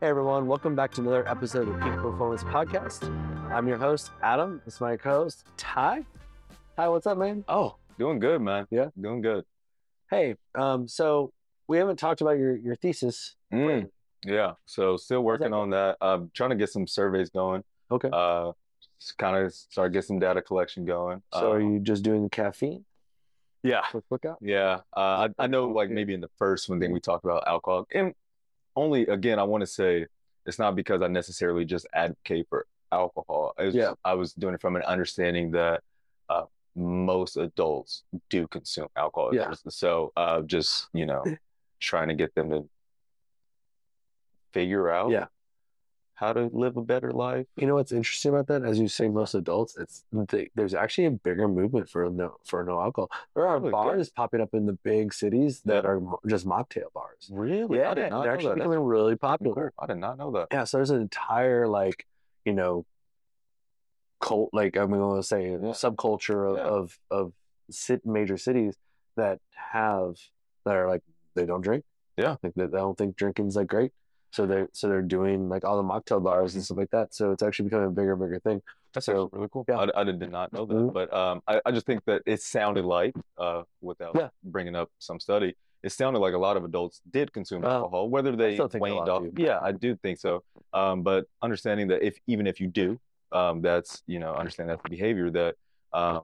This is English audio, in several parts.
Hey everyone, welcome back to another episode of the Peak Performance Podcast. I'm your host, Adam. This is my co-host, Ty. Ty, what's up, man? Oh, doing good, man. Yeah? doing good. Hey, um, so we haven't talked about your your thesis. Mm, yeah, so still working going? on that. I'm trying to get some surveys going. Okay. Uh, kind of start get some data collection going. so are Um, you just doing caffeine Yeah, with workout? yeah. Uh, I I know like maybe in the first one thing we talked about alcohol, and only again I want to say it's not because I necessarily just advocate for alcohol. It's Yeah. I was doing it from an understanding that uh, most adults do consume alcohol. Yeah. So uh, just you know trying to get them to figure out Yeah. How to live a better life. You know what's interesting about that? As you say, most adults, it's they, there's actually a bigger movement for no for no alcohol. There are oh, Really? bars popping up in the big cities that Yeah. are just mocktail bars. Really? Yeah, they're actually that. That's becoming really popular. cool. I did not know that. Yeah, so there's an entire like, you know, cult like I'm going to say Yeah. subculture of Yeah. of, of sit, major cities that have that are like they don't drink. Yeah. like they, they don't think drinking's like great. So they're so they're doing like all the mocktail bars and stuff like that. So it's actually becoming a bigger and bigger thing. That's So, really cool. yeah. I, I did not know that, Mhm. but um, I, I just think that it sounded like, uh, without Yeah. bringing up some study, it sounded like a lot of adults did consume Well, alcohol, whether they waned off. do. Yeah, I do think so. Um, but understanding that if even if you do, um, that's you know, understand that's the behavior that, um,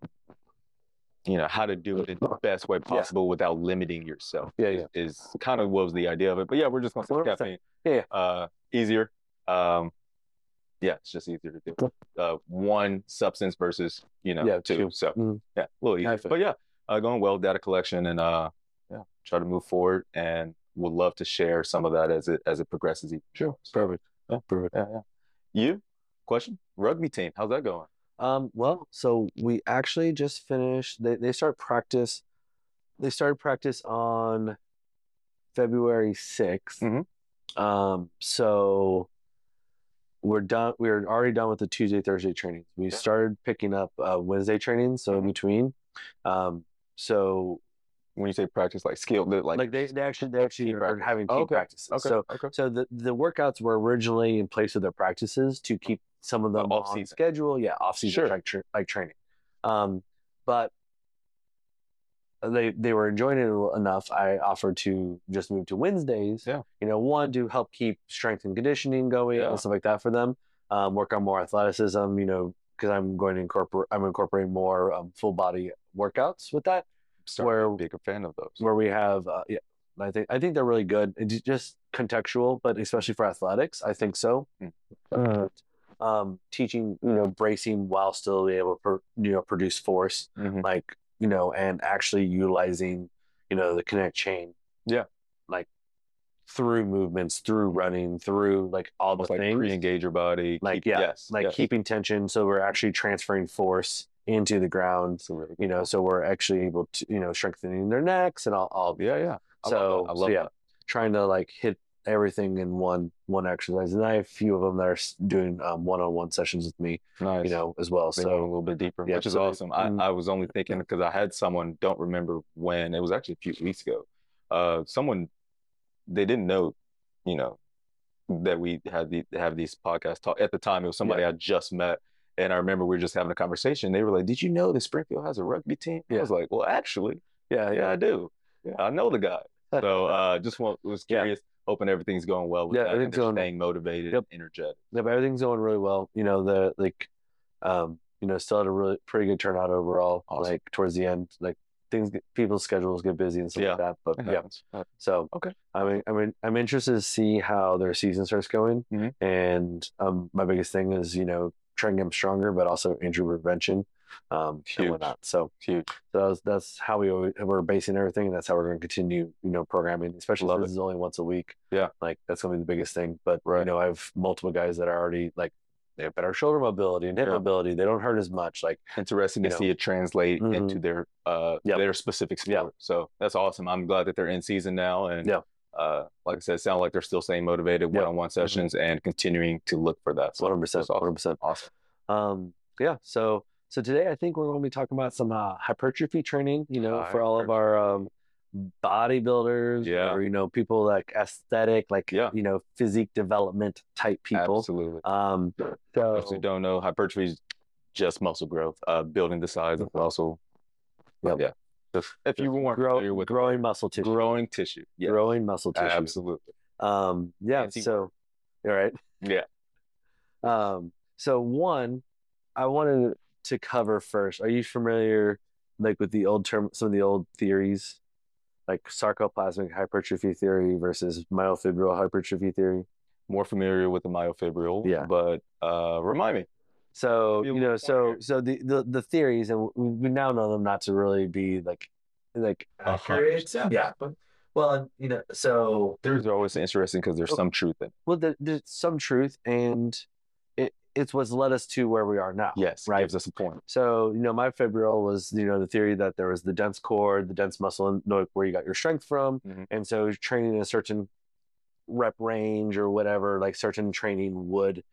you know, how to do it in the best way possible without limiting yourself. Yeah, is- yeah. is kind of was the idea of it. But yeah, we're just gonna say caffeine. Yeah, yeah. Uh, easier. Um, yeah, it's just easier to do. Uh, one substance versus you know Yeah, two. two. So Mhm. yeah, a little easier. But yeah, uh, going well, data collection, and uh, yeah, try to move forward, and would love to share some of that as it as it progresses. Sure, So, perfect. Yeah. perfect. Yeah, yeah. You question rugby team? How's that going? Um, well, so we actually just finished. They they start practice. They started practice on February 6th Mhm. Um, so we're done. We're already done with the Tuesday Thursday trainings. We Yeah. started picking up uh, Wednesday trainings. So in Mhm. between, um, so When you say practice, like skill, like, like, they they actually they actually are practice. having team Okay, practices. okay, So okay. so the the workouts were originally in place of their practices to keep some of them off season schedule. Yeah, off season Sure. like, tra- like training. Um, but they they were enjoying it enough. I offered to just move to Wednesdays. Yeah. You know, one to help keep strength and conditioning going Yeah. and stuff like that for them. Um, work on more athleticism. You know, because I'm going to incorporate I'm incorporating more um, full body workouts with that Starting to be a bigger fan of those. where we have uh, yeah i think i think they're really good it's just contextual but especially for athletics i think so Mm. uh, um, teaching you know bracing while still be able to pro- you know produce force Mhm. like you know and actually utilizing you know the kinetic chain Yeah. like through movements through running through like all the like things pre-engage your body. Like, keep- yeah, yes, like yes. keeping tension so we're actually transferring force into the ground really you know so we're actually able to you know strengthening their necks and all, all Yeah, yeah. I so, love. I so yeah, that. trying to like hit everything in one one exercise, and I have a few of them that are doing um, one-on-one sessions with me, Nice. you know, as well. They went a little bit deeper, yeah, which is so awesome. I, mm. I was only thinking because I had someone, don't remember when, it was actually a few weeks ago. Uh, someone, they didn't know, you know, that we had the have these podcast talk. At the time, it was somebody I just met. And I remember we were just having a conversation. They were like, Did you know that Springfield has a rugby team? I was like, Well, actually, yeah, yeah, I do. Yeah, I know the guy. So uh just want, was Yeah. curious, hoping everything's going well with Yeah, that everything's going- staying motivated, Yep. energetic. Yeah, but everything's going really well. You know, the like, um, you know, still had a really pretty good turnout overall. Awesome. Like towards the end, like things, get, people's schedules get busy and stuff Yeah. like that. But yeah, so Okay. I mean, I mean, I'm interested to see how their season starts going. Mhm. And um, my biggest thing is you know trying to get them stronger, but also injury prevention, um, Huge. and whatnot. So Huge. So that was, that's how we always, we're basing everything, and that's how we're going to continue, you know, programming. Especially Love since it. it's only once a week. Yeah. like that's going to be the biggest thing. But you Right. know, I have multiple guys that are already like they have better shoulder mobility and hip Yeah. mobility. They don't hurt as much. Like interesting to know. see it translate Mhm. into their uh Yep. their specific sport. So that's awesome. I'm glad that they're in season now and Yeah. uh like I said, sound like they're still staying motivated Yeah. one on one sessions and continuing to look for that. So one hundred percent, one hundred percent. awesome. Um, yeah. So so today I think we're going to be talking about some uh, hypertrophy training. You know, for all of our um, bodybuilders Yeah. or you know people like aesthetic like Yeah. you know physique development type people Absolutely. um so those who don't know, hypertrophy is just muscle growth, uh, building the size of muscle. Yep. Yeah. Just if you weren't grow, with growing muscle tissue growing tissue. Yeah. growing muscle tissue Absolutely. um yeah Fancy so all right Yeah. um so one i wanted to cover first are you familiar like with the old term some of the old theories like sarcoplasmic hypertrophy theory versus myofibril hypertrophy theory More familiar with the myofibril. Yeah. But uh, remind me. So you know, so so the, the the theories, and we, we now know them not to really be like like A hundred accurate. percent. Yeah, but well, you know, so There's always interesting because there's some truth in it. well, there, there's some truth, and it it's what's led us to where we are now. Yes. right. Gives us a point. So you know, myofibril was you know the theory that there was the dense core, the dense muscle, and where you got your strength from, Mhm. and so training a certain rep range or whatever, like certain training would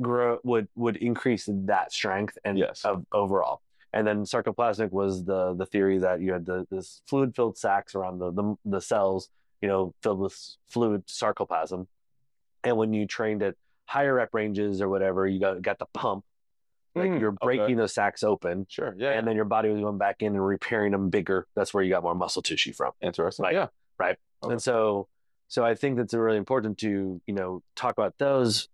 grow would would increase that strength and Yes. of overall. And then sarcoplasmic was the the theory that you had the this fluid filled sacs around the, the the cells, you know, filled with fluid sarcoplasm. And when you trained at higher rep ranges or whatever, you got got the pump, like Mm, you're okay. breaking those sacs open, Sure. Yeah. and then your body was going back in and repairing them bigger. That's where you got more muscle tissue from. interesting. Right. Yeah. Okay. And so, so I think that's really important to you know talk about those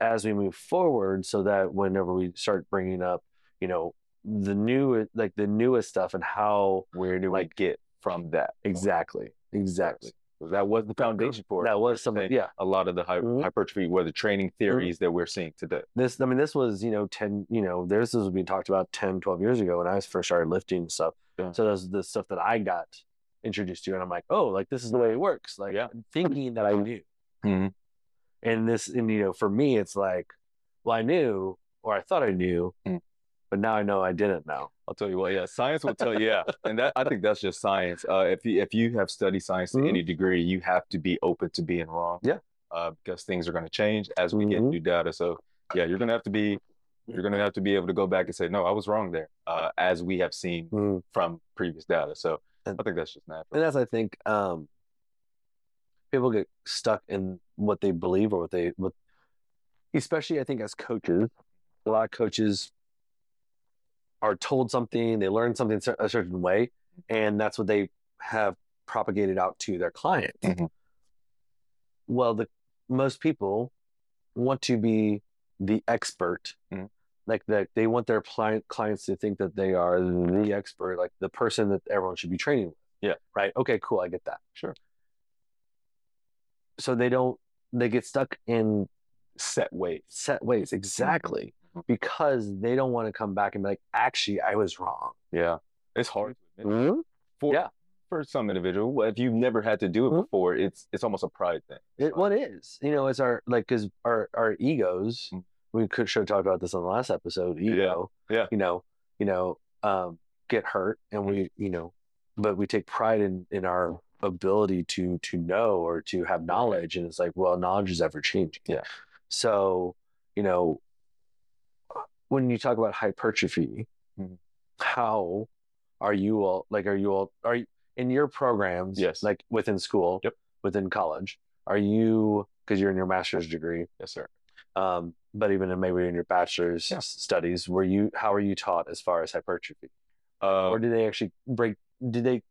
as we move forward, so that whenever we start bringing up, you know, the new like the newest stuff and how Where do Like- we get from that? exactly, exactly That was the foundation for it. that was some yeah. a lot of the hy- Mhm. hypertrophy, where the training theories that we're seeing today. This I mean this was you know ten you know this was being talked about 10, 12 years ago when I first started lifting and stuff. Yeah. So that's the stuff that I got introduced to, and I'm like, oh, like this is the way it works. Like Yeah. thinking that I knew. Mhm. and this and you know for me it's like well i knew or i thought i knew Mm. but now i know i didn't know I'll tell you what, yeah, science will tell you, yeah, and that I think that's just science. Uh, if you if you have studied science to Mhm. any degree, you have to be open to being wrong. Yeah. uh, because things are going to change as we get Mhm. new data. So yeah, you're going to have to be you're going to have to be able to go back and say, no, I was wrong there, uh, as we have seen Mm. from previous data. So And- I think that's just natural. and that's i think um people get stuck in what they believe or what they what especially i think as coaches a lot of coaches are told something they learn something a certain way and that's what they have propagated out to their clients Mhm. well the most people want to be the expert Mhm. like that they want their client clients to think that they are the expert like the person that everyone should be training with Yeah. right okay cool i get that Sure. so they don't they get stuck in Set ways. set ways exactly Mhm. Because they don't want to come back and be like actually i was wrong Yeah, it's hard. to admit. For, Yeah. for some individual, if you've never had to do it Mhm. before, it's it's almost a pride thing. it, what is you know it's our like because our our egos Mm. we could should have talked about this on the last episode ego yeah. you know you know um get hurt and we you know but we take pride in in our ability to to know or to have knowledge and it's like well knowledge is ever changing Yeah. so you know when you talk about hypertrophy Mhm. how are you all like are you all are you in your programs Yes. like within school Yep. within college are you because you're in your master's degree Yes, sir. um, but even in maybe in your bachelor's Yeah. studies, were you how are you taught as far as hypertrophy, Uh, or did they actually break? Did they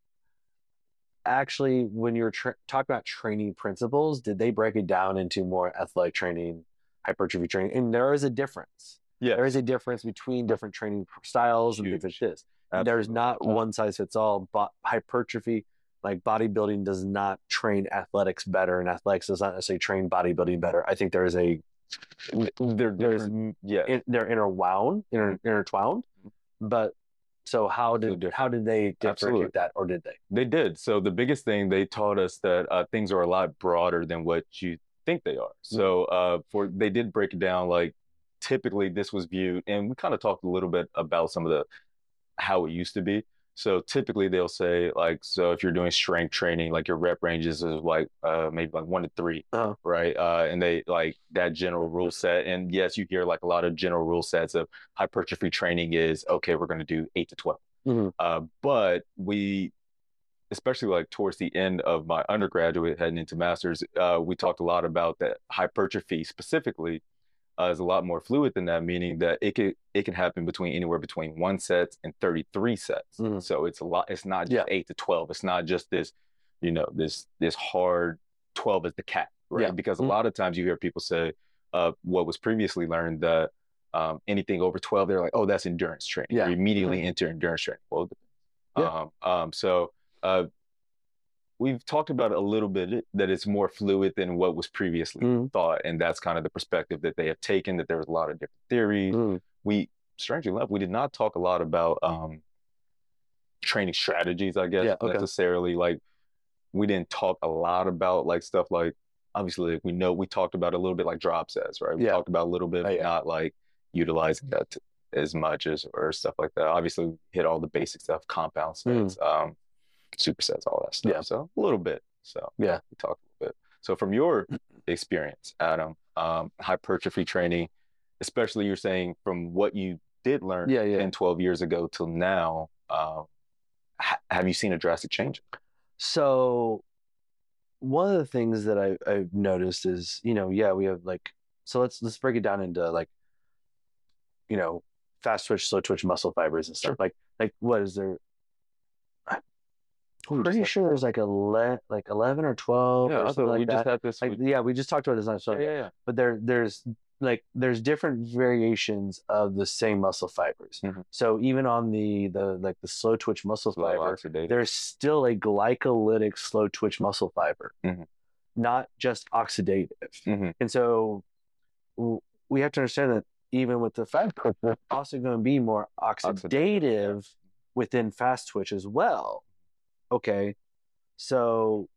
actually, when you're tra- talking about training principles, did they break it down into more athletic training, hypertrophy training? And there is a difference. Yeah, There is a difference between different training styles and things like this. There's not one size fits all. But hypertrophy, like bodybuilding, does not train athletics better, and athletics does not necessarily train bodybuilding better. I think there is a They're there's- Yeah, in, they're interwound, inter, intertwined. But so how did how did they Absolutely. differentiate that, or did they? they did. So the biggest thing they taught us that uh, things are a lot broader than what you think they are. So uh, for they did break it down like typically this was viewed, and we kind of talked a little bit about some of the how it used to be. So typically they'll say like, so if you're doing strength training, like your rep ranges is like uh, maybe like one to 3 Uh-huh. right? Uh, and they like that general rule set. And yes, you hear like a lot of general rule sets of hypertrophy training is okay, we're going to do eight to 12 Mhm. Uh, but we especially like towards the end of my undergraduate heading into masters, uh, we talked a lot about that hypertrophy specifically uh, is a lot more fluid than that, meaning that it could it can happen between anywhere between one sets and 33 sets. Mhm. So it's a lot. It's not just Yeah. eight to 12. It's not just this, you know, this this hard 12 is the cap, right? Yeah. Because a Mhm. lot of times you hear people say uh, what was previously learned that um, anything over 12, they're like, oh, that's endurance training. Yeah. Mm-hmm. You immediately enter endurance training. Well. Yeah. Um, um, so uh, we've talked about it a little bit that it's more fluid than what was previously Mhm. thought, and that's kind of the perspective that they have taken. That there's a lot of different theories. Mm. We, strangely enough, we did not talk a lot about um, training strategies. I guess Yeah, okay. necessarily like we didn't talk a lot about like stuff like obviously like, we know we talked about a little bit like drop sets, right? We Yeah. talked about a little bit, Oh, yeah. not like utilizing that t- as much as or stuff like that. Obviously, we hit all the basic stuff, compound Mm. sets, um, supersets, all that stuff. Yeah. So a little bit. So Yeah. we talked a little bit. So from your experience, Adam, um, hypertrophy training, especially you're saying from what you did learn Yeah, yeah. 10, 12 years ago till now, um, ha- have you seen a drastic change? So one of the things that I, I've noticed is, you know, yeah, we have like so let's let's break it down into like, you know, fast twitch, slow twitch muscle fibers and stuff. Like like what is there? I'm pretty sure there's like a le- like eleven or twelve Yeah, or something we like just that. had this. Like, yeah, we just talked about this on so yeah, yeah, yeah. but there there's like there's different variations of the same muscle fibers. Mhm. So even on the the like the slow twitch muscle fiber, there's still a glycolytic slow twitch muscle fiber, Mhm. not just oxidative. Mhm. And so w- we have to understand that even with the twitch, there's also going to be more oxidative within fast twitch as well. Okay. So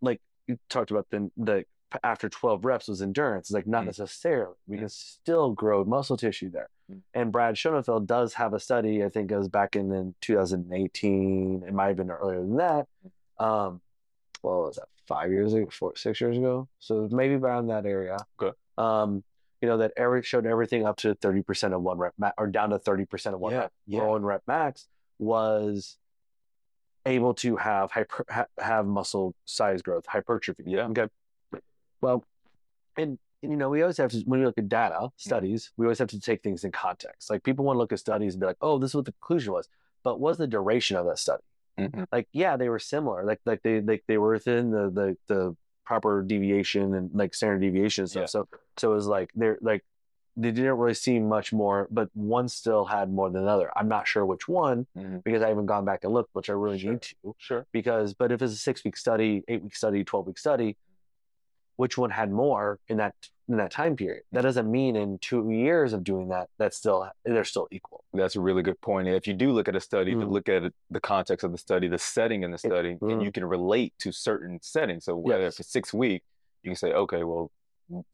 like you talked about the the after 12 reps was endurance. It's like not Mm. necessarily. We Mm. can still grow muscle tissue there. Mm. And Brad Schoenfeld does have a study, I think it was back in, in 2018. It might have been earlier than that. Um, what was that? Five years ago, four, six years ago. So maybe around that area. Okay. Um, you know, that every showed everything up to 30% of one rep ma- or down to 30% of one Yeah, rep. yeah. One rep max was able to have hyper, ha, have muscle size growth, hypertrophy. Yeah. Okay. Well, and you know, we always have to when we look at data studies, we always have to take things in context. Like people want to look at studies and be like, "Oh, this is what the conclusion was," but what's the duration of that study? Mhm. Like, yeah, they were similar. Like, like they like they were within the the the proper deviation and like standard deviation and stuff. Yeah. So so it was like they're like they didn't really see much more, but one still had more than another. I'm not sure which one Mhm. because I haven't gone back and looked, which I really Sure. need to Sure. because but if it's a six week study, eight week study, twelve week study, which one had more in that in that time period? That doesn't mean in two years of doing that, that's still they're still equal. That's a really good point. If you do look at a study, to Mm. look at the context of the study, the setting in the study, mm. and you can relate to certain settings. So whether Yes. six week, you can say, okay, well,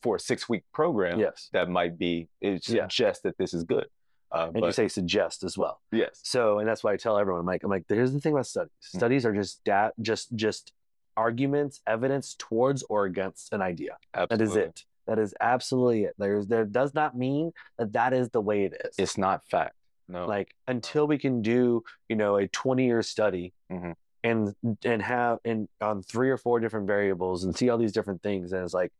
for a six week program, Yes. that might be it Yeah. suggests that this is good. Uh, And you say suggest as well. yes, So, and that's why I tell everyone, I'm like, I'm like, here's the thing about studies. Mm. Studies are just dat, just just arguments, evidence towards or against an idea. That absolutely. is it. That is absolutely it. There's there does not mean that that is the way it is. It's not fact. No. like until we can do you know a 20 year study Mhm. and and have and on three or four different variables and see all these different things and it's like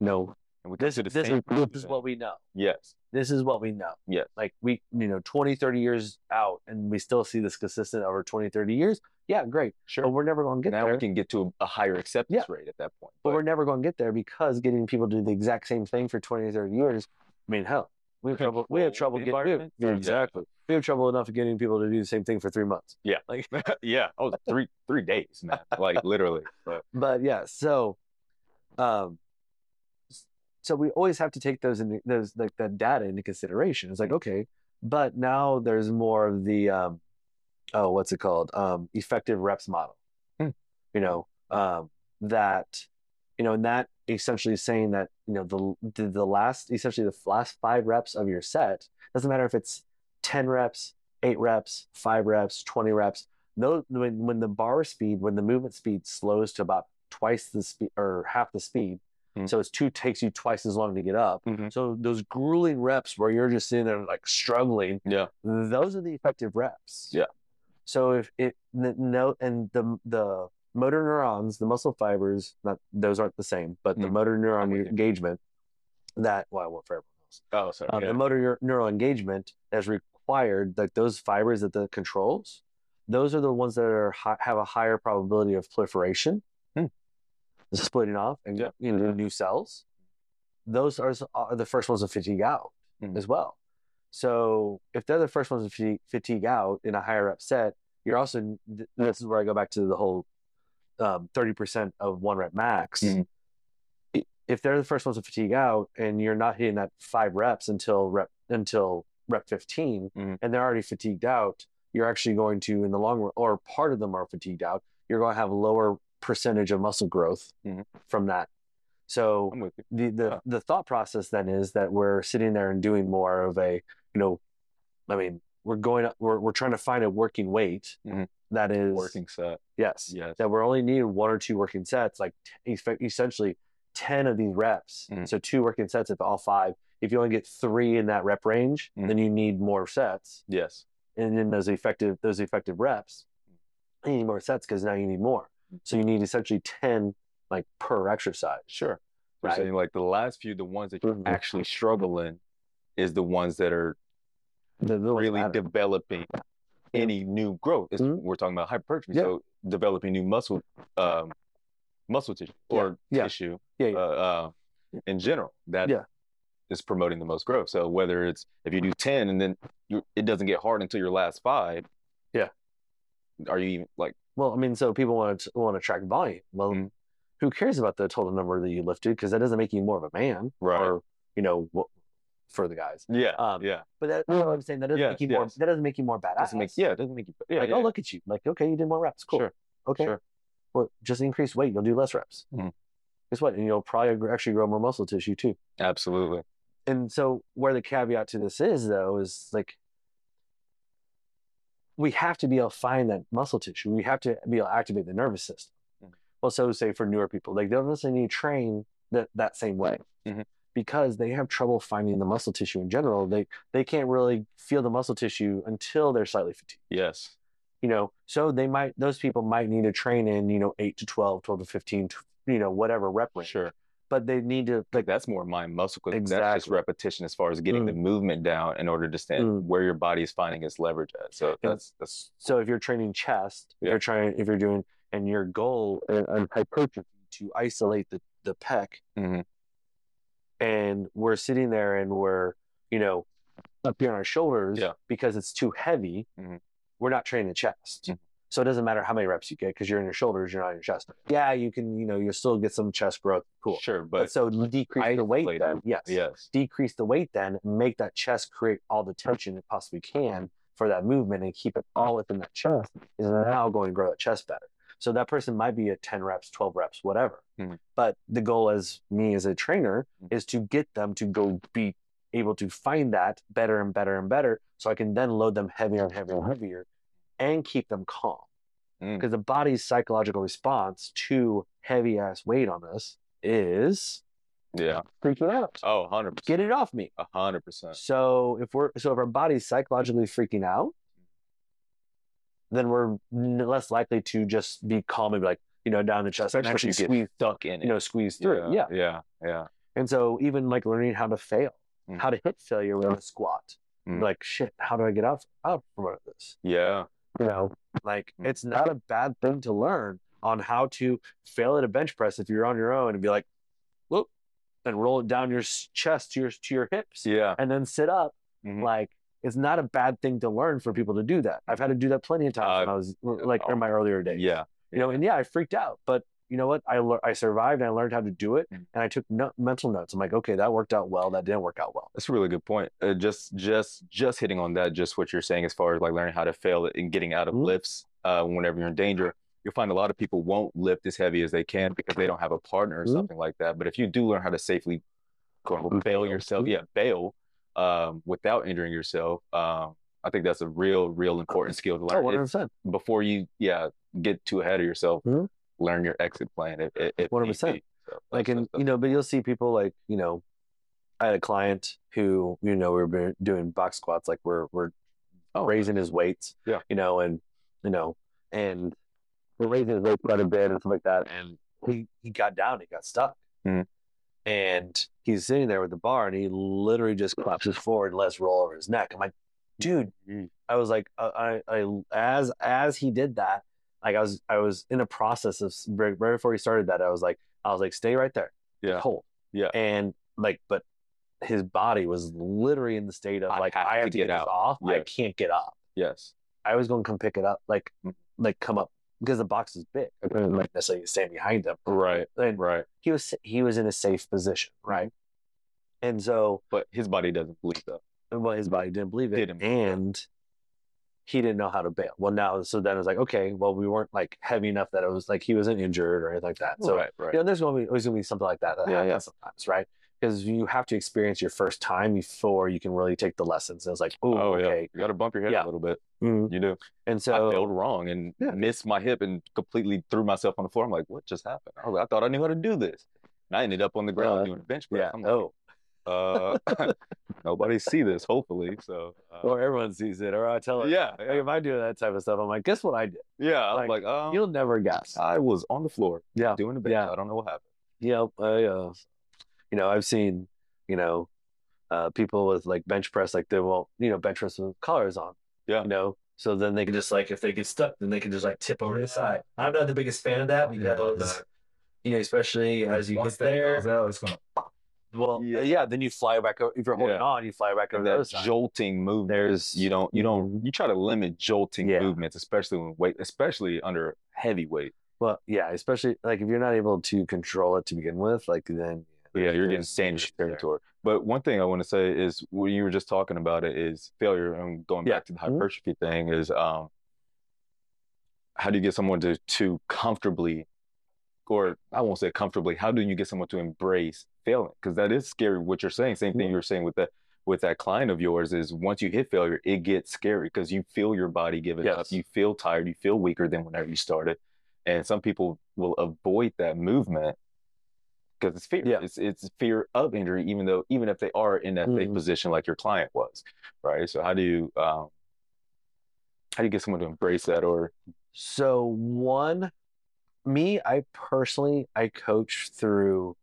no And we this, the this, same is, this is what we know Yes. this is what we know Yes. like we you know 20 30 years out and we still see this consistent over 20 30 years yeah great Sure. but we're never going to get now there we can get to a, a higher acceptance Yeah. rate at that point. but we're never going to get there because getting people to do the exact same thing for 20 30 years i mean hell we have trouble we have trouble getting yeah, exactly we have trouble enough getting people to do the same thing for three months Yeah. like yeah. Oh, three three days, man. Like literally. But but yeah so um so we always have to take those in those like that data into consideration. It's like okay but now there's more of the um oh what's it called? Um effective reps model. Hmm. you know um that you know and that essentially is saying that you know the the, the last essentially the last five reps of your set doesn't matter if it's 10 reps 8 reps 5 reps 20 reps no when when the bar speed when the movement speed slows to about twice the speed or half the speed Hmm. so it's two takes you twice as long to get up Mhm. so those grueling reps where you're just sitting there like struggling yeah. those are the effective reps Yeah. So if it no and the the motor neurons, the muscle fibers, not those aren't the same, but the Mm. motor neuron I'm with you. engagement that well, I won't for everyone else. Oh, sorry. Um, yeah. The motor neur- neural engagement that's required, like those fibers that the controls, those are the ones that are have a higher probability of proliferation. Splitting off, and Yeah. you know new cells. Those are, are the first ones to fatigue out Mhm. as well. So if they're the first ones to fatigue, fatigue out in a higher rep set, you're also this is where I go back to the whole um, thirty percent of one rep max. Mhm. If they're the first ones to fatigue out, and you're not hitting that five reps until rep until rep 15, Mhm. and they're already fatigued out, you're actually going to in the long run, or part of them are fatigued out. You're going to have lower percentage of muscle growth Mhm. from that. So I'm with you. the the, Yeah. the thought process then is that we're sitting there and doing more of a you know i mean we're going we're, we're trying to find a working weight Mhm. that is Working set. yes Yes. that we're only needing one or two working sets like t- essentially 10 of these reps Mhm. so two working sets if all five if you only get three in that rep range Mhm. then you need more sets Yes. and in those effective those effective reps you need more sets because now you need more so you need essentially 10 like per exercise Sure. Right. saying like the last few, the ones that you Mhm. actually struggle in, is the ones that are The- really matter. developing any new growth. It's, Mhm. We're talking about hypertrophy, Yeah. so developing new muscle, um, muscle tissue Yeah. or Yeah. tissue yeah, yeah. uh, uh, in general. That Yeah. is promoting the most growth. So whether it's if you do ten and then you, it doesn't get hard until your last five. Yeah. Are you even like Well, I mean, so people want to want to track volume. Well, Mhm. who cares about the total number that you lifted? Because that doesn't make you more of a man, Right. Or you know, for the guys. yeah Um, yeah But that, you know what I'm saying that doesn't Yes, make you more. yes. That doesn't make you more badass. doesn't make yeah it doesn't make you yeah like, yeah, oh, look at you. Like, okay, you did more reps. Cool. Sure. Okay. Sure. Well, just increase weight. You'll do less reps. Mhm. Guess what? And you'll probably actually grow more muscle tissue too. absolutely And so, where the caveat to this is, though, is like we have to be able to find that muscle tissue. We have to be able to activate the nervous system. Mhm. Well, so say for newer people, like they don't necessarily need to train that that same way Mhm. because they have trouble finding the muscle tissue in general. They they can't really feel the muscle tissue until they're slightly fatigued. yes You know, so they might those people might need to train in you know eight to 12, 12 to fifteen, you know whatever rep range. sure But they need to like that's more mind muscle 'cause that's just repetition as far as getting the movement down in order to stand Mm. where your body is finding its leverage at. So that's that's So if you're training chest, if Yeah. you're trying, if you're doing, and your goal and, in hypertrophy to isolate the the pec, Mhm. and we're sitting there and we're, you know, up here on our shoulders Yeah. because it's too heavy, Mhm. we're not training the chest. Mhm. So it doesn't matter how many reps you get because you're in your shoulders, you're not in your chest. Yeah, you can, you know, you'll still get some chest growth. Cool. sure, But, but so decrease the weight isolate then. Yes yes, decrease the weight then make that chest create all the tension it possibly can for that movement and keep it all within that chest is now going to grow that chest better so that person might be at 10 reps 12 reps whatever Mhm. but the goal as me as a trainer Mhm. is to get them to go be able to find that better and better and better so i can then load them heavier and heavier and heavier and keep them calm Mm. because the body's psychological response to heavy ass weight on us is yeah. freaking out Oh, 100 percent, get it off me a hundred percent. so if we're so if our body's psychologically freaking out, then we're less likely to just be calm and be like, you know, down the chest and Especially actually squeeze, stuck in it. you know, squeeze through. it. Yeah. yeah, yeah. And so even like learning how to fail, Mhm. how to hit failure with a squat. Mhm. Like shit, how do I get out out from this? Yeah, You know, like Mhm. it's not a bad thing to learn on how to fail at a bench press if you're on your own and be like, whoop, and roll it down your chest to your to your hips yeah. and then sit up Mhm. like it's not a bad thing to learn for people to do that. I've had to do that plenty of times when Uh, I was like in my earlier days. Yeah, You know, and yeah, I freaked out, but you know what? I lear- I survived and I learned how to do it Mhm. and I took no- mental notes. I'm like, okay, that worked out well. That didn't work out well. that's a really good point. Uh, just, just, just hitting on that. Just what you're saying as far as like learning how to fail and getting out of Mhm. lifts uh, whenever you're in danger. You'll find a lot of people won't lift as heavy as they can because they don't have a partner or Mhm. something like that. But if you do learn how to safely quote unquote, bail yourself, Mhm. yeah, bail um, without injuring yourself, um, I think that's a real, real important skill to Oh, learn. 100%. If- before you, yeah, get too ahead of yourself, Mhm. Learn your exit plan. If, if, if 100%. be. So Like, in, you know, but you'll see people like, you know, I had a client who, you know, we were doing box squats, like we're, we're Oh, raising his weights, Yeah. you know, and you know, and we're raising his weight quite a bit and stuff like that. And he, he got down, he got stuck. Mhm. And he's sitting there with the bar and he literally just collapses forward and lets roll over his neck. I'm like, dude, I was like, uh, I, I, as, as he did that, like I was, I was in a process of right, right before he started that, I was like, I was like, stay right there, Yeah. hold. Yeah. And like, but his body was literally in the state of I like, have I have to to get get, this out. off. I can't get up. Yes. I was going to come pick it up, like, Mhm. like come up because the box is big. I couldn't like necessarily stand behind him. Right. And Right. he was he was in a safe position, right? And so, But his body doesn't believe that. well, his body didn't believe it, Didn't believe it. and he didn't know how to bail. Well, now, so then it's like, okay, well, we weren't like heavy enough that it was like he wasn't injured or anything like that. So, right. Right. you know, there's going to be always going to be something like that that Yeah, happens yeah. sometimes, right? Because you have to experience your first time before you can really take the lessons. And it's like, ooh, oh yeah. okay, You got to bump your head Yeah. a little bit. Mhm. You do. and so I failed wrong and Yeah. missed my hip and completely threw myself on the floor. I'm like, what just happened? I, like, I thought I knew how to do this. And I ended up on the ground Uh, doing a bench press. yeah, I'm like, oh, uh, nobody see this, hopefully. So, uh, or everyone sees it, or I tell it. yeah, Like, if I do that type of stuff, I'm like, guess what I did? yeah. I'm like, like, um, You'll never guess. I was on the floor Yeah. doing a bench. Yeah. I don't know what happened. Yeah, I, uh, you know, I've seen, you know, uh, people with like bench press, like they won't, you know, bench press with collars on. Yeah. You know, so then they can just like, if they get stuck, then they can just like tip over to the side. I'm not the biggest fan of that because, you know, especially as you Once get there, goes out, it's gonna. Well, Yeah. yeah. then you fly back. o- If you're holding Yeah. on, you fly back over that jolting movement. There's, You don't, you don't, you try to limit jolting Yeah. movements, especially when weight, especially under heavy weight. well, yeah, especially like if you're not able to control it to begin with, like then, Yeah, you're getting dangerous territory. But one thing I want to say is when you were just talking about it is failure and going back to the Mhm. hypertrophy thing is um how do you get someone to to comfortably or I won't say comfortably, how do you get someone to embrace failing? Because that is scary what you're saying. Same thing Mhm. you were saying with that with that client of yours is once you hit failure, it gets scary because you feel your body giving up. You feel tired, you feel weaker than whenever you started. And some people will avoid that movement because it's fear. Yeah. It's it's fear of injury, even though even if they are in that Mhm. position like your client was, right? So how do you um, how do you get someone to embrace that or So one, me, I personally, I coach through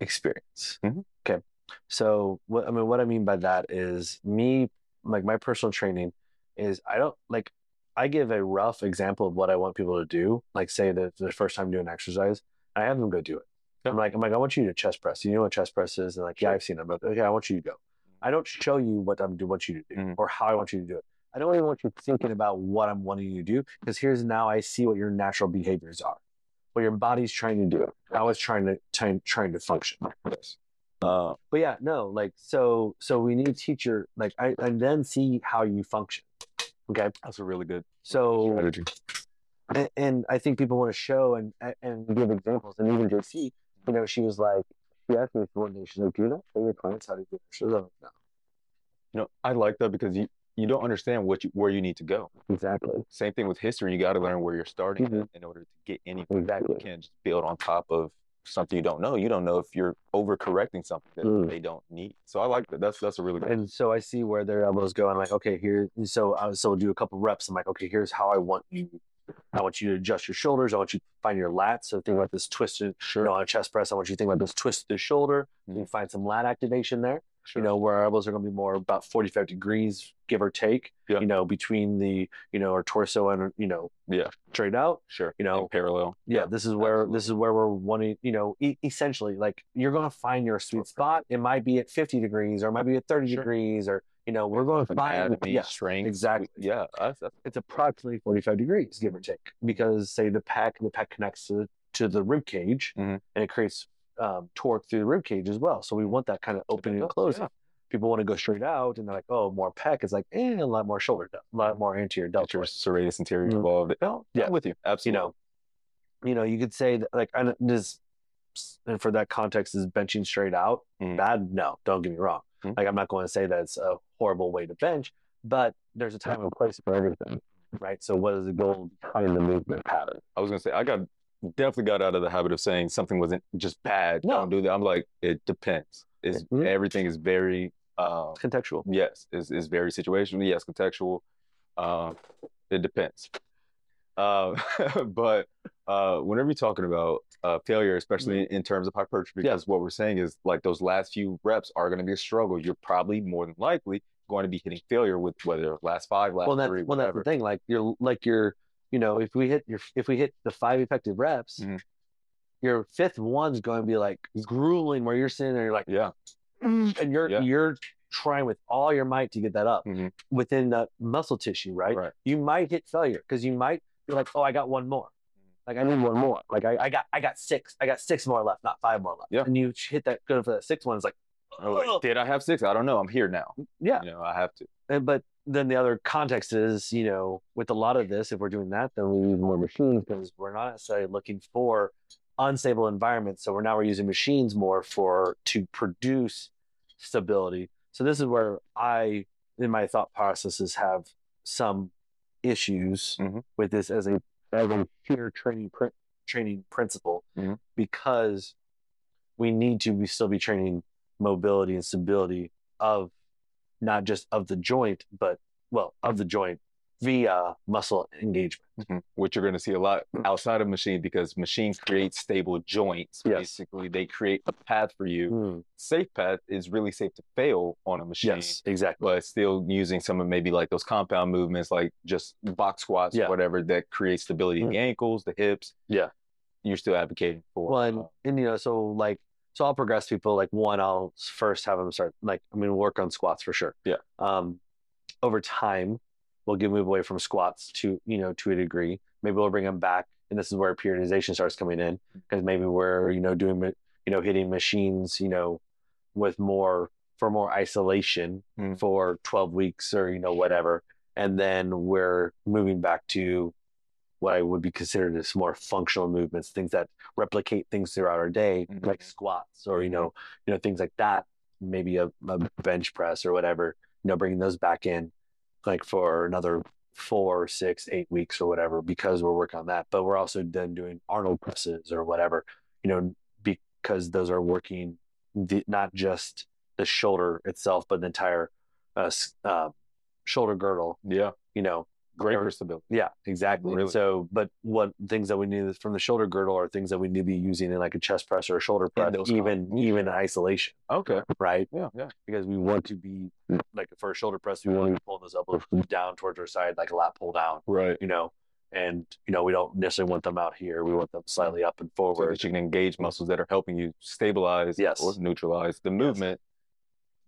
experience. Mhm. Okay. So what I mean, what I mean by that is me, like my personal training is I don't like I give a rough example of what I want people to do. Like say that their first time doing exercise, I have them go do it. Yeah. I'm like, I'm like, I want you to chest press. You know what chest press is? And like, yeah, I've seen it, but okay, I want you to go. I don't show you what I'm do want you to do Mhm. or how I want you to do it. I don't even want you thinking about what I'm wanting you to do because here's now I see what your natural behaviors are, what your body's trying to do, how it's trying to trying, trying to function. yes? Uh, But yeah, no, like so so we need a teacher like I and then see how you function. Okay, that's a really good so strategy. and, and I think people want to show and and give examples. And even JC, you know, she was like, she asked me one day, she's like, "Do you not show your clients how to do exercise?" Like, no, You know, I like that because you you don't understand what you where you need to go. exactly, Same thing with history. You got to learn where you're starting Mhm. in order to get anywhere. exactly. You can't just build on top of something you don't know. You don't know if you're overcorrecting something that Mm. they don't need. So I like that. That's that's a really good. And so I see where their elbows go. I'm like, okay, here. So I so do a couple reps. I'm like, okay, here's how I want you. I want you to adjust your shoulders. I want you to find your lats. So think about this twisted. Sure. You know, on a chest press, I want you to think about this twisted shoulder. Mhm. You find some lat activation there. Sure. you know, where our elbows are going to be more about 45 degrees, give or take, Yeah. you know, between the, you know, our torso and, you know, Yeah. straight out. sure. you know, parallel. Yeah, this is where this is where we're wanting, you know, e- essentially like you're going to find your sweet Okay. spot. It might be at 50 degrees or it might be at 30 Sure. degrees or, you know, we're going to find, yeah, strength. exactly. Yeah. That's, that's it's approximately 45 degrees, give or take, because say the pec, the pec connects to, to the rib cage Mhm. and it creates um, torque through the rib cage as well. So we want that kind of opening and closing. yeah. People want to go straight out and they're like, oh, more pec. It's like, eh, a lot more shoulder, a lot more anterior deltoid. serratus anterior Mhm. involved. Oh, Yeah. I'm with you. You Absolutely. know, you know, you could say that like, and this, and for that context, is benching straight out Mhm. bad? No, don't get me wrong. Mhm. Like, I'm not going to say that it's a horrible way to bench, but there's a time and place for everything, right? So, what is the goal behind the movement pattern? I was gonna say I got definitely got out of the habit of saying something wasn't just bad. No. Don't do that. I'm like, it depends. It's Mhm. everything is very um Contextual. yes, is is very situational. Yes, contextual. Um It depends. Uh, but uh, whenever you're talking about uh, failure, especially in terms of hypertrophy, Yeah. because what we're saying is like those last few reps are going to be a struggle. You're probably more than likely going to be hitting failure with whether last five, last well, that's three, well, that's the thing. Like you're like you're, you know, if we hit your if we hit the five effective reps, Mhm. your fifth one's going to be like grueling, where you're sitting there, you're like, Yeah, and you're Yeah. you're trying with all your might to get that up Mhm. within the muscle tissue, right? Right. You might hit failure because you might be like, oh, I got one more. Like I need one more. Like I, I got I got six. I got six more left, not five more left. Yeah. And you hit that good for that sixth one. It's like, Oh, wait, did I have six? I don't know. I'm here now. yeah. You know, I have to. And but then the other context is, you know, with a lot of this, if we're doing that, then we need more machines because we're not necessarily looking for unstable environments. So we're now we're using machines more for to produce stability. So this is where I, in my thought processes, have some issues Mhm. with this as a as a pure training pr- training principle Mhm. because we need to be, still be training mobility and stability of not just of the joint, but well, of the joint via muscle engagement. Mhm. Which you're going to see a lot outside of machine because machine creates stable joints. Yes. Basically, they create a path for you. Mm, Safe path is really safe to fail on a machine. Yes, exactly. but still using some of maybe like those compound movements, like just box squats Yeah. whatever that creates stability in Mm. the ankles, the hips. Yeah. You're still advocating for. Well, and, uh, and you know, so like, so I'll progress people. Like one, I'll first have them start like going to work on squats for sure. Yeah. Um, over time, we'll give move away from squats to you know to a degree. Maybe we'll bring them back, and this is where periodization starts coming in because maybe we're you know doing you know hitting machines you know with more for more isolation Mm. for 12 weeks or you know whatever, and then we're moving back to what I would be considered as more functional movements, things that replicate things throughout our day, Mhm. like squats or you Mhm. know, you know things like that. Maybe a, a bench press or whatever. You know, bringing those back in, like for another four, six, eight weeks or whatever, because we're working on that. But we're also then doing Arnold presses or whatever. You know, because those are working the, not just the shoulder itself, but the entire uh, uh, shoulder girdle. yeah, You know, great stability. yeah, exactly. Really? So, but what things that we need from the shoulder girdle are things that we need to be using in like a chest press or a shoulder press, those even even isolation, Okay. right? Yeah, yeah. Because we want to be mm, like for a shoulder press, we want to be pulling those elbows down towards our side, like a lat pull down, Right. you know. And you know, we don't necessarily want them out here. We want them mm. slightly up and forward. So that you can engage muscles that are helping you stabilize Yes. or neutralize the movement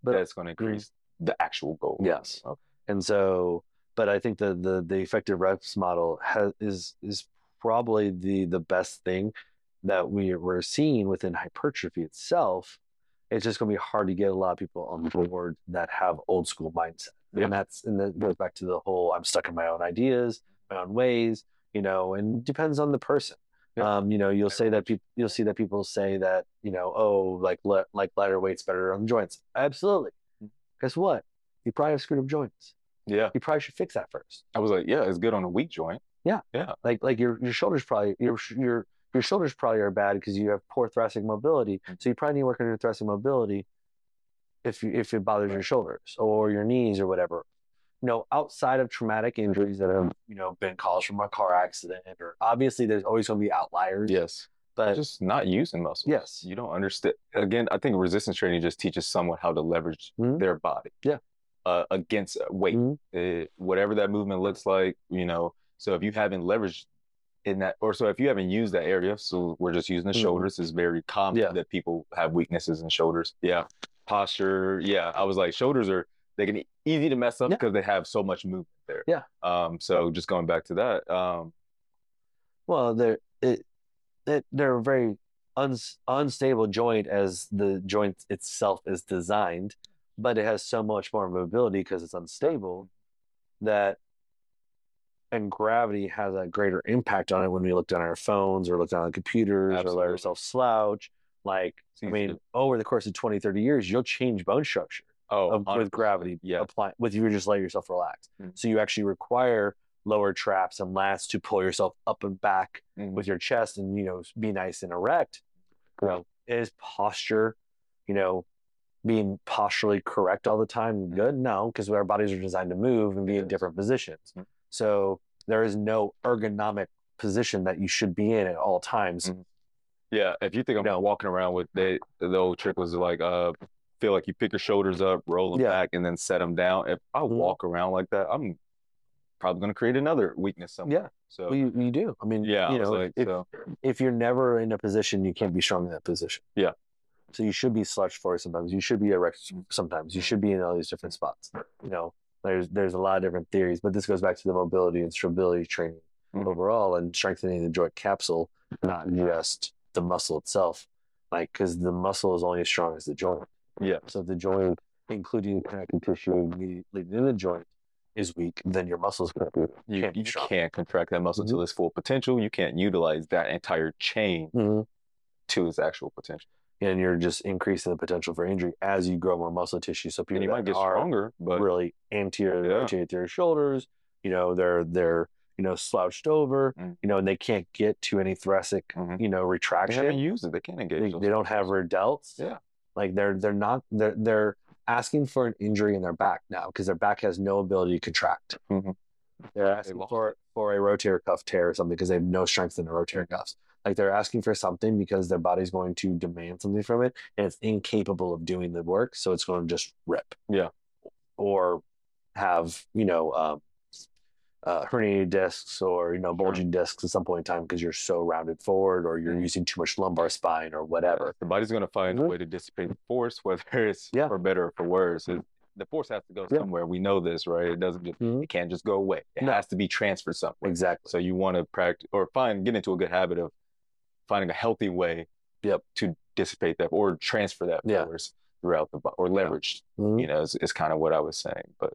But- that's going to mm. increase the actual goal. Yes. Okay. And so, but I think the the the effective reps model has is is probably the the best thing that we we're seeing within hypertrophy itself. It's just going to be hard to get a lot of people on board that have old school mindset, and that's and that goes back to the whole I'm stuck in my own ideas, my own ways, you know, and depends on the person. Um, you know, you'll say that people you'll see that people say that you know, oh, like le- like lighter weights better on the joints. Absolutely. Mhm. Guess what? You probably have screwed up joints Yeah. you probably should fix that first. I was like, yeah, it's good on a weak joint. Yeah. Yeah. Like like your your shoulders probably your your your shoulders probably are bad because you have poor thoracic mobility. Mhm. So you probably need to work on your thoracic mobility if you, if it bothers your shoulders or your knees or whatever. You know, outside of traumatic injuries that have you know been caused from a car accident or obviously there's always going to be outliers. Yes. but just not using muscles. Yes. You don't understand. Again, I think resistance training just teaches someone how to leverage Mhm. their body. Yeah. Uh, against weight, Mhm. Uh, whatever that movement looks like, you know. So if you haven't leveraged in that, or so if you haven't used that area, so we're just using the Mhm. shoulders. It's very common Yeah. that people have weaknesses in shoulders. Yeah. Posture. Yeah. I was like, shoulders are they can easy to mess up Yeah. because they have so much movement there. Yeah. Um. So just going back to that. Um. well they're it, it they're a very uns, unstable joint as the joint itself is designed but it has so much more mobility because it's unstable that and gravity has a greater impact on it when we look down our phones or look down on computers or let ourselves slouch. Like i mean to- over the course of 20 30 years you'll change bone structure oh, of, with gravity Yeah. apply with you just let yourself relax. Mhm. so you actually require lower traps and lats to pull yourself up and back Mhm. with your chest and you know be nice and erect. You know is posture you know being posturally correct all the time good no because our bodies are designed to move and be in different positions Mhm. so there is no ergonomic position that you should be in at all times. Mhm. Yeah, if you think I'm No. walking around with they, the old trick was like, uh, feel like you pick your shoulders up, roll them Yeah. back, and then set them down. If I Mhm. walk around like that, I'm probably going to create another weakness somewhere. Yeah. So Well, you, you do. I mean, yeah, you know, like, if, so if you're never in a position, you can't be strong in that position. Yeah. So you should be slouched forward sometimes. You should be erect sometimes. Mm-hmm. You should be in all these different spots. You know, there's there's a lot of different theories, but this goes back to the mobility and stability training Mhm. overall and strengthening the joint capsule, not just the muscle itself. Like, because the muscle is only as strong as the joint. Yeah. So if the joint, including the connective tissue immediately in the joint, is weak, then your muscles can't be. you, can't be you can't contract that muscle Mhm. to its full potential. You can't utilize that entire chain Mhm. to its actual potential. And you're just increasing the potential for injury as you grow more muscle tissue. So people And you might get are stronger, but really anterior Yeah. rotate their shoulders, you know, they're they're you know slouched over, Mm. you know, and they can't get to any thoracic, Mhm. you know, they retraction. haven't used it. They can't engage. They, they don't have delts. Yeah. Like they're they're not they're they're asking for an injury in their back now because their back has no ability to contract. Mhm. They're asking lost for for a rotator cuff tear or something because they have no strength in the rotator cuffs. Like they're asking for something because their body's going to demand something from it and it's incapable of doing the work, so it's going to just rip. Yeah. Or have you know um, uh, herniated discs or you know bulging discs at some point in time because you're so rounded forward or you're Mhm. using too much lumbar spine or whatever. The body's going to find Mhm. a way to dissipate the force, whether it's Yeah. for better or for worse. It- the force has to go Yeah. somewhere. We know this, right? It doesn't just, Mhm. it can't just go away. It No. has to be transferred somewhere. Exactly. So you want to practice or find, get into a good habit of finding a healthy way Yep. to dissipate that or transfer that Yeah. force throughout the body or leverage, Mhm. you know, is, is kind of what I was saying. But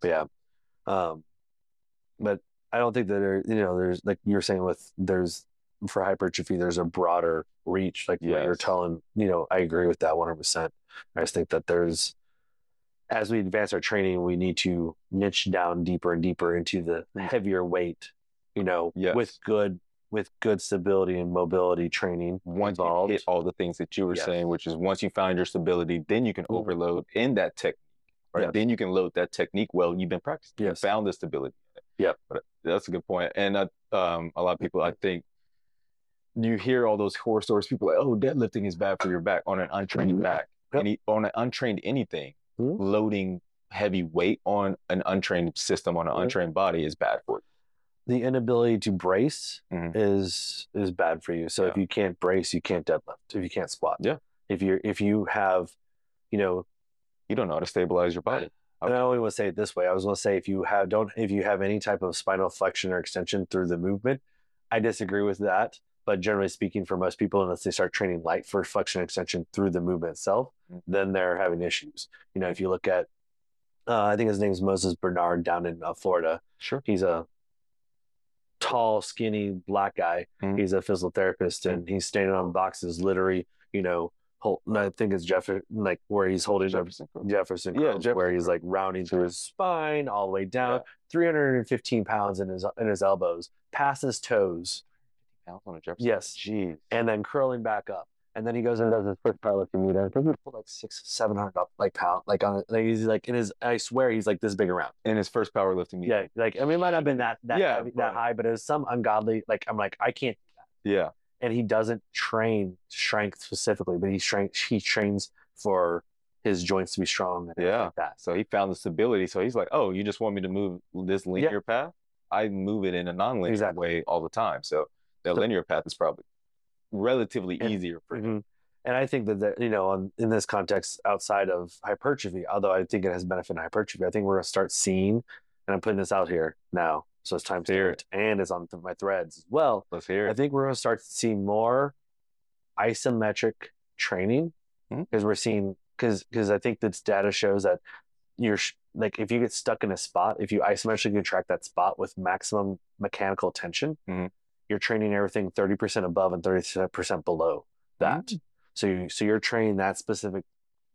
But yeah. Um, but I don't think that there, you know, there's like you're saying with there's for hypertrophy, there's a broader reach. Like what you're telling, you know, I agree with that 100%. I just think that there's, as we advance our training, we need to niche down deeper and deeper into the heavier weight, you know, Yes. with good, with good stability and mobility training once you hit all the things that you were Yes. saying, which is once you find your stability, then you can overload in that technique, right? Yes. Then you can load that technique well. You've been practicing. Yes. You found the stability. Yep. But that's a good point. And uh, um, a lot of people, I think, you hear all those horror stories. People like, oh, deadlifting is bad for your back on an untrained back. Yep. Any on an untrained anything, Mhm. loading heavy weight on an untrained system on an untrained body is bad for you. The inability to brace Mhm. is is bad for you. So if you can't brace, you can't deadlift. If you can't squat, Yeah. If you're if you have, you know, You don't know how to stabilize your body. and I don't want to say it this way. I was going to say if you have don't if you have any type of spinal flexion or extension through the movement, I disagree with that. But generally speaking, for most people, unless they start training light for flexion extension through the movement itself, Mhm. then they're having issues. You know, if you look at, uh, I think his name is Moses Bernard down in uh, Florida. Sure. He's a tall, skinny black guy. Mhm. He's a physical therapist, and he's standing on boxes, literally, you know, hold, I think it's Jeff, like where he's holding a Jefferson. Jefferson, Yeah, Jefferson where he's like rounding through his spine all the way down, Yeah. 315 pounds in his in his elbows, past his toes, Pounds on a Jefferson. Yes. Jeez. and then curling back up. And then he goes and does his first powerlifting meet. I think he pulled like six, seven hundred up, like pound, like on. Like he's like in his. I swear he's like this big around. In his first powerlifting meet. Yeah, like I mean, it might not have been that that Yeah, heavy, that high, but it was some ungodly. Like I'm like I can't. Yeah. And he doesn't train strength specifically, but he strength he trains for his joints to be strong and Yeah. like that. So he found the stability. So he's like, oh, you just want me to move this linear path? I move it in a non-linear Exactly. way all the time. So that So- linear path is probably relatively And- easier for him. Mhm. And I think that, that you know, on, in this context, outside of hypertrophy, although I think it has benefit in hypertrophy, I think we're going to start seeing, and I'm putting this out here now, so it's time to hear it, and it's on th- my threads as well. Let's hear it. I think we're going to start to see more isometric training because we're seeing because because I think this data shows that you're sh- like if you get stuck in a spot, if you isometrically contract that spot with maximum mechanical tension, Mhm. You're training everything thirty percent above and thirty percent below that. So you so you're training that specific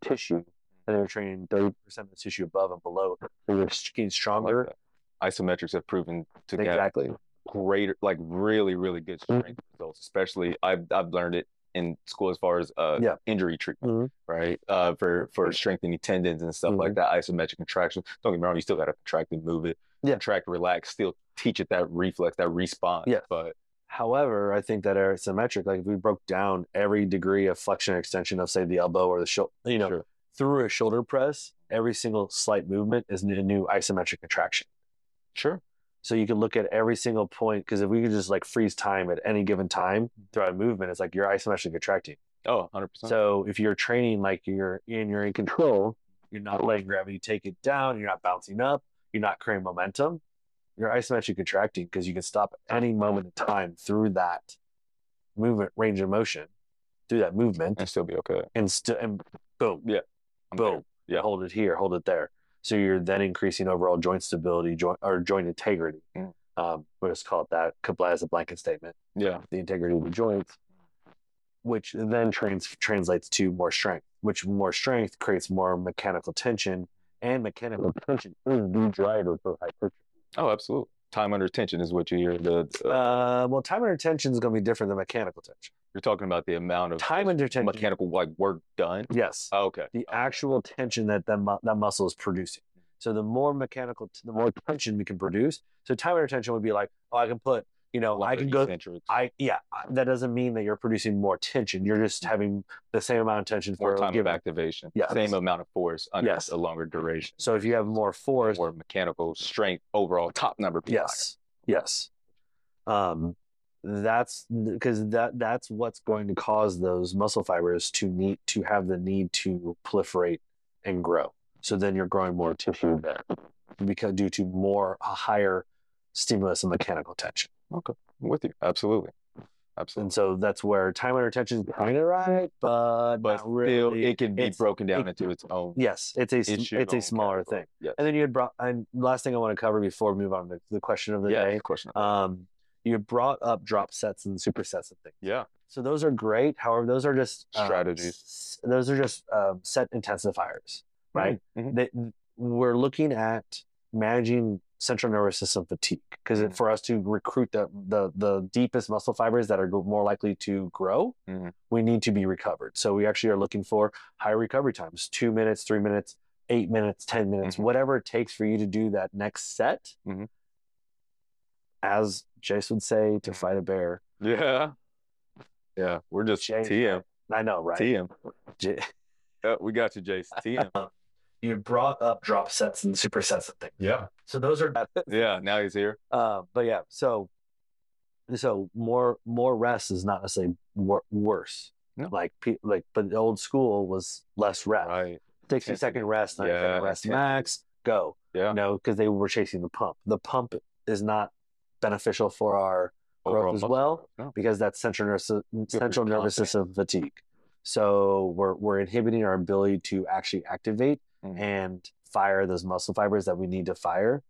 tissue, and they're training thirty percent of the tissue above and below. So you're getting I like stronger. Isometrics have proven to get exactly. greater, like really, really good Mhm. strength results. Especially, I've I've learned it in school as far as uh, Yeah. injury treatment, Mhm. right? Uh, for for strengthening tendons and stuff like Mhm. that. Isometric contraction. Don't get me wrong, you still got to contract and move it. Yeah. Contract, relax, still teach it that reflex, that response. Yes. But However, I think that isometric. Like if we broke down every degree of flexion or extension of say the elbow or the shoulder, you know, sure. through a shoulder press, every single slight movement is a new isometric contraction. Sure. So you can look at every single point because if we could just like freeze time at any given time throughout a movement, it's like you're isometrically contracting. Oh, 100%. So if you're training like you're in you're in control, you're not letting gravity take it down, you're not bouncing up, you're not creating momentum, you're isometric contracting because you can stop at any moment in time through that movement range of motion, through that movement, and still be okay. and still and boom, I'm boom, there. Yeah. hold it here, hold it there. So you're then increasing overall joint stability, joint or joint integrity. Mm. Um, we'll just call it that as a blanket statement. Yeah. The integrity of the joints, which then trans- translates to more strength. Which more strength creates more mechanical tension, and mechanical tension is the driver for hypertrophy. Oh, absolutely. Time under tension is what you hear. The uh, Uh, well, time under tension is going to be different than mechanical tension. you're talking about the amount of Time under tension, mechanical like work done. yes, Oh, okay. the actual tension that that, mu- that muscle is producing. So the more mechanical, the more tension we can produce. So time under tension would be like, oh, I can put, you know, I can go. eccentrics, I yeah, that doesn't mean that you're producing more tension. You're just having the same amount of tension for more a time of activation. Yes. Same amount of force under Yes. a longer duration. So if you have more force, More mechanical strength overall top number. be yes, yes, um, that's because that that's what's going to cause those muscle fibers to need to have the need to proliferate and grow. So then you're growing more tissue there because due to more a higher stimulus and mechanical tension. Okay. I'm with you. Absolutely. Absolutely. And so that's where time under tension is kind of right, but But still, really. it can be It's- broken down it- into its own Yes, it's a it's a smaller category. thing. Yes. And then you had brought and last thing I want to cover before we move on to the question of the yeah. day. Question. Um, you brought up drop sets and supersets and things. yeah. So those are great. However, those are just um, Strategies. s- those are just um, set intensifiers, right? Mhm. That we're looking at managing central nervous system fatigue because Mhm. for us to recruit the, the the deepest muscle fibers that are more likely to grow, Mhm. we need to be recovered. So we actually are looking for high recovery times: two minutes, three minutes, eight minutes, ten minutes, Mhm. whatever it takes for you to do that next set. Mhm. As Jace would say, to Mhm. fight a bear. Yeah. Yeah. We're just Jace, TM. I know, right? TM. J- Yeah, we got you, Jace. TM. you brought up drop sets and supersets and things. yeah. So those are Yeah. Now he's here. uh, but yeah, so so more more rest is not necessarily wor- worse. No. Like pe- like, but the old school was less rest. Right. Sixty Intensity. second rest, ninety second Yeah, rest intensity. max, go. Yeah. You know, because they were chasing the pump. The pump is not beneficial for our growth Overall as muscle well. No. because that's central nervous central nervous system fatigue. So we're we're inhibiting our ability to actually activate Mhm. and fire those muscle fibers that we need to fire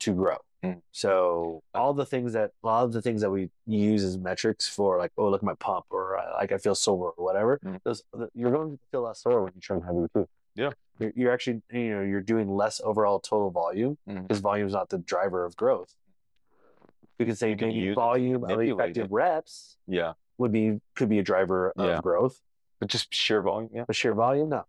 to grow. Mhm. So all the things that a lot of the things that we use as metrics for like oh look at my pump or uh, like I feel sore or whatever Mhm. those you're going to feel less sore when you train heavy too. Yeah. You're, you're actually you know you're doing less overall total volume because volume is not the driver of growth. You can say You can maybe volume of effective it. reps Yeah. would be could be a driver of Yeah. growth. But just sheer volume. Yeah. But sheer volume, no.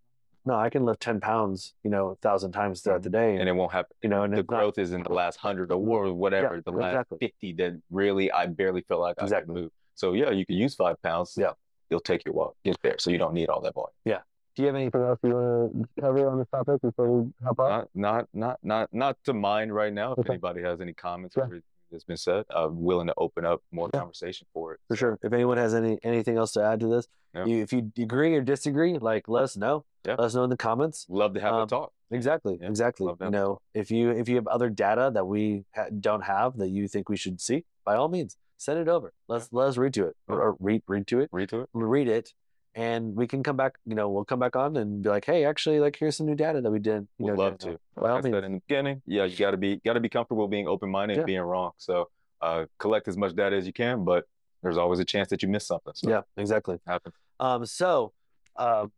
No, I can lift ten pounds, you know, a thousand times throughout the day, and, And it won't happen. you know, and The it's not- growth is in the last hundred or whatever, Yeah, the last exactly. 50 that really I barely feel like I Exactly. can move. So yeah, you can use five pounds. Yeah. It'll take you walk, get there. So you don't need all that volume. Yeah. Do you have anything else you want to cover on this topic before we hop off? Not not not not not to mind right now. If Okay. anybody has any comments Yeah. or that's been said, I'm willing to open up more Yeah. conversation for it. For sure. If anyone has any anything else to add to this, Yeah. you, if you agree or disagree, like let us know. Yeah. Let us know in the comments. Love to have Um, a talk. Exactly. Yeah, exactly. love You know, if you if you have other data that we ha- don't have that you think we should see, by all means, send it over. Let's let us read to it or, or read read to it, Read to it. read it, and we can come back. You know, we'll come back on and be like, hey, actually, like here's some new data that we did. You Would know, love to. All I said in the beginning, yeah, you gotta be gotta be comfortable being open minded Yeah. being wrong. So uh, collect as much data as you can, but there's always a chance that you miss something. So Yeah, exactly. happens. Um, so, um,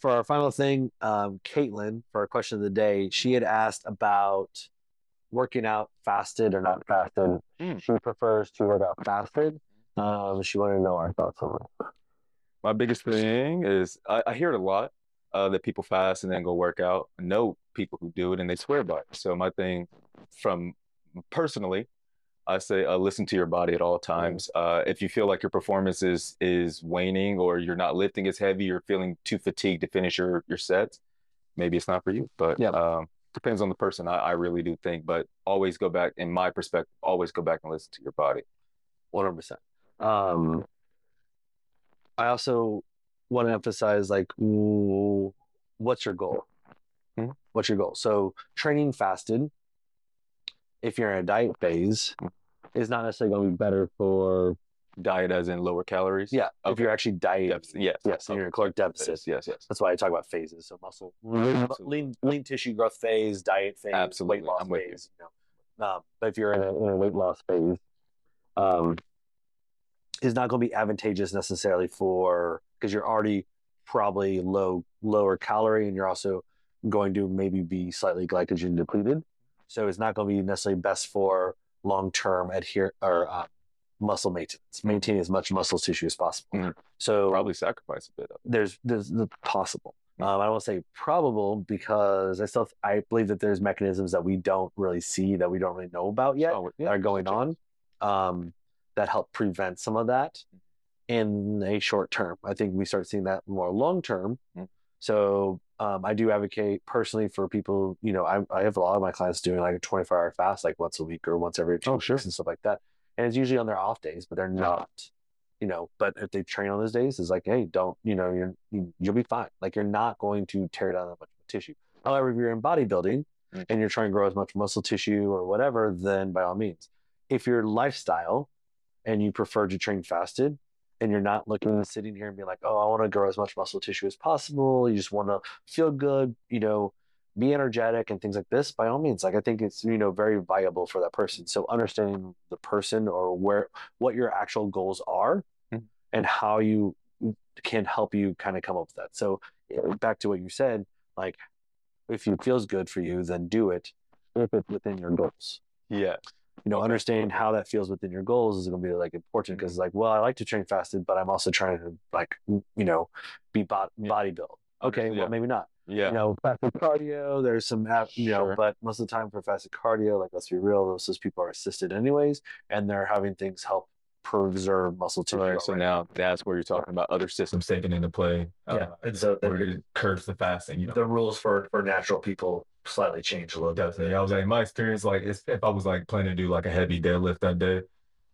for our final thing, um, Caitlin, for our question of the day, she had asked about working out fasted or not fasted. Mm. She prefers to work out fasted. Um, she wanted to know our thoughts on it. My biggest thing is I, I hear it a lot uh, that people fast and then go work out. I know people who do it and they swear by it. So my thing from personally, I say uh, listen to your body at all times. Uh, if you feel like your performance is is waning or you're not lifting as heavy, you're feeling too fatigued to finish your your sets, maybe it's not for you. But Yeah. um, depends on the person. I, I really do think, but always go back. In my perspective, always go back and listen to your body. One hundred percent. I also want to emphasize like, w- what's your goal? Mhm. What's your goal? So training fasted, if you're in a diet phase, Mhm. is not necessarily going to be better for Diet as in lower calories. yeah. If you're actually dieting, Deficit. Yes. yes, and you're in a caloric deficit. Yes. Yes. That's why I talk about phases. So muscle, Absolutely. lean, lean tissue growth phase, diet phase, Absolutely. weight loss I'm with you. phase. You know, um, but if you're in a, in a weight loss phase, um, is not going to be advantageous necessarily for because you're already probably low lower calorie and you're also going to maybe be slightly glycogen depleted. So it's not going to be necessarily best for long term adhere or uh, muscle maintenance, maintain as much muscle tissue as possible. Mhm. So Probably sacrifice a bit of. it. there's there's the possible. Mm. Um, I to say probable because I still I believe that there's mechanisms that we don't really see that we don't really know about yet Oh, yeah, are going on um, that help prevent some of that in a short term. I think we start seeing that more long term. Mm. So um, I do advocate personally for people. You know, I, I have a lot of my clients doing like a 24 hour fast, like once a week or once every two Oh, weeks sure. and stuff like that. And it's usually on their off days, but they're not. You know, but if they train on those days, it's like, hey, don't. You know, you're you- you'll be fine. Like you're not going to tear down that much tissue. However, if you're in bodybuilding Mm. and you're trying to grow as much muscle tissue or whatever, then by all means. If your lifestyle and you prefer to train fasted and you're not looking sitting here and being like, oh, I want to grow as much muscle tissue as possible. You just want to feel good, you know, be energetic and things like this, by all means. Like I think it's, you know, very viable for that person. So understanding the person or where what your actual goals are Mhm. and how you can help you kind of come up with that. So eh, back to what you said, like if it feels good for you, then do it if it's within your goals Yeah. You know, Okay. understanding how that feels within your goals is going to be like important because like, well, I like to train fasted, but I'm also trying to like, you know, be bod- Yeah. bodybuild. Okay, Understood, well, maybe not. Yeah. You know, fasted cardio. There's some, app- you know, Sure. but most of the time for fasted cardio, like let's be real, those, those people are assisted anyways, and they're having things help preserve muscle tissue. Right. So already. now that's where you're talking about other systems taken into play. Yeah, uh, and so where the, it curbs the fasting. You know, the rules for for natural people slightly change a little bit. definitely. I was like, my experience, like if, if I was like planning to do like a heavy deadlift that day,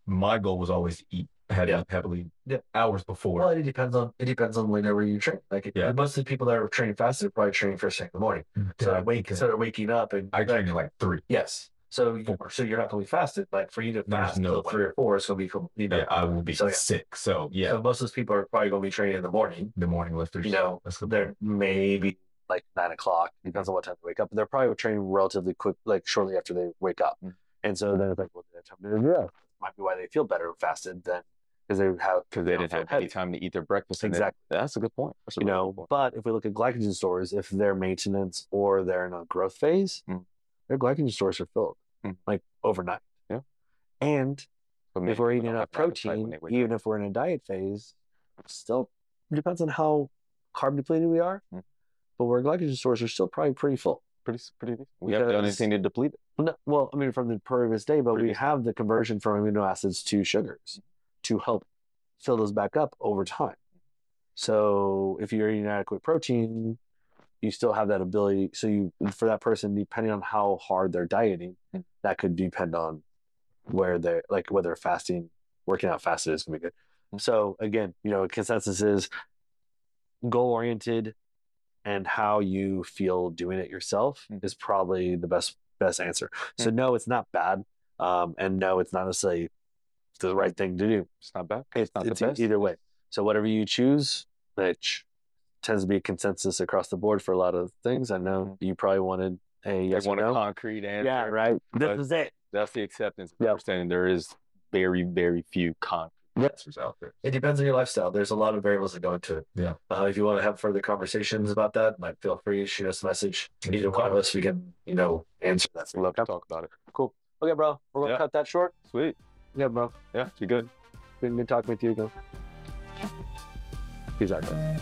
my goal was always to eat heavy, Yeah. heavily Yeah. hours before. Well, it depends on it depends on whenever you train. Like Yeah. most of the people that are training fasted are probably training first thing in the morning. So I wake so they're waking up and I trained at like three. yes. So you, so you're not going to be fasted. Like for you to fast no three or four, it's going to be you know. Yeah, I will be So, yeah. sick. So yeah, So most of those people are probably going to be training in the morning. the morning lifters. You know, They're maybe like nine o'clock, depends on what time they wake up. But they're probably training relatively quick, like shortly after they wake up. Mm. And so then it's like, well, they have time to that. Might be why they feel better fasted than because they have because they didn't have heavy. any time to eat their breakfast. Exactly. That's a good point. A you know point. but if we look at glycogen stores if they're maintenance or they're in a growth phase Mm. their glycogen stores are filled Mm. like overnight Yeah. and if we're eating don't enough have an appetite when protein they even if we're in a diet phase still depends on how carb depleted we are Mm. But our glycogen stores are still probably pretty full pretty pretty. We haven't done Because- anything to deplete it. no, well i mean from the previous day but we have the conversion from amino acids to sugars to help fill those back up over time so if you're eating adequate protein you still have that ability so you for that person depending on how hard they're dieting Mm. that could depend on where they're like whether fasting working out fasted is going to be good so again you know consensus is goal oriented and how you feel doing it yourself Mm. is probably the best best answer so no it's not bad um, and no it's not necessarily the right thing to do It's not bad. it's, not it's the best. either way so whatever you choose which tends to be a consensus across the board for a lot of things i know you probably wanted a yes or want a no concrete answer. yeah right this is it That's the acceptance. Yep. Understanding there is very very few concrete Yep. Answers out there. it depends on your lifestyle. There's a lot of variables that go into it. Yeah. Uh, if you want to have further conversations about that, like feel free to shoot us a message. Either one of us, we can you know answer that. Love to talk about it. cool okay bro we're gonna Yeah. cut that short Sweet. yeah bro Yeah, you good. been good talking with you again peace out guys.